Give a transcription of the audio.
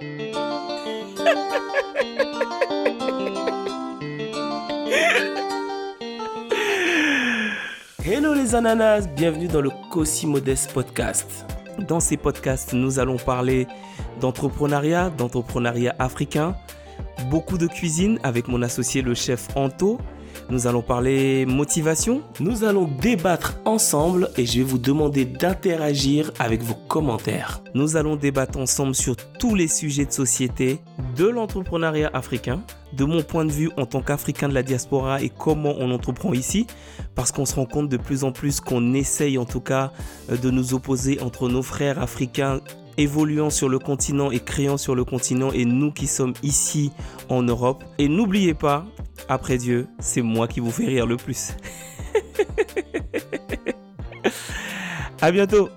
Hello les ananas, bienvenue dans le Cossi Modeste Podcast. Dans ces podcasts, nous allons parler d'entrepreneuriat, d'entrepreneuriat africain, beaucoup de cuisine avec mon associé le chef Anto. Nous allons parler motivation. Nous allons débattre ensemble et je vais vous demander d'interagir avec vos commentaires. Nous allons débattre ensemble sur tous les sujets de société, de l'entrepreneuriat africain, de mon point de vue en tant qu'Africain de la diaspora et comment on entreprend ici, parce qu'on se rend compte de plus en plus qu'on essaye en tout cas de nous opposer entre nos frères africains évoluant sur le continent et créant sur le continent et nous qui sommes ici en Europe. Et n'oubliez pas, après Dieu, c'est moi qui vous fais rire le plus. à bientôt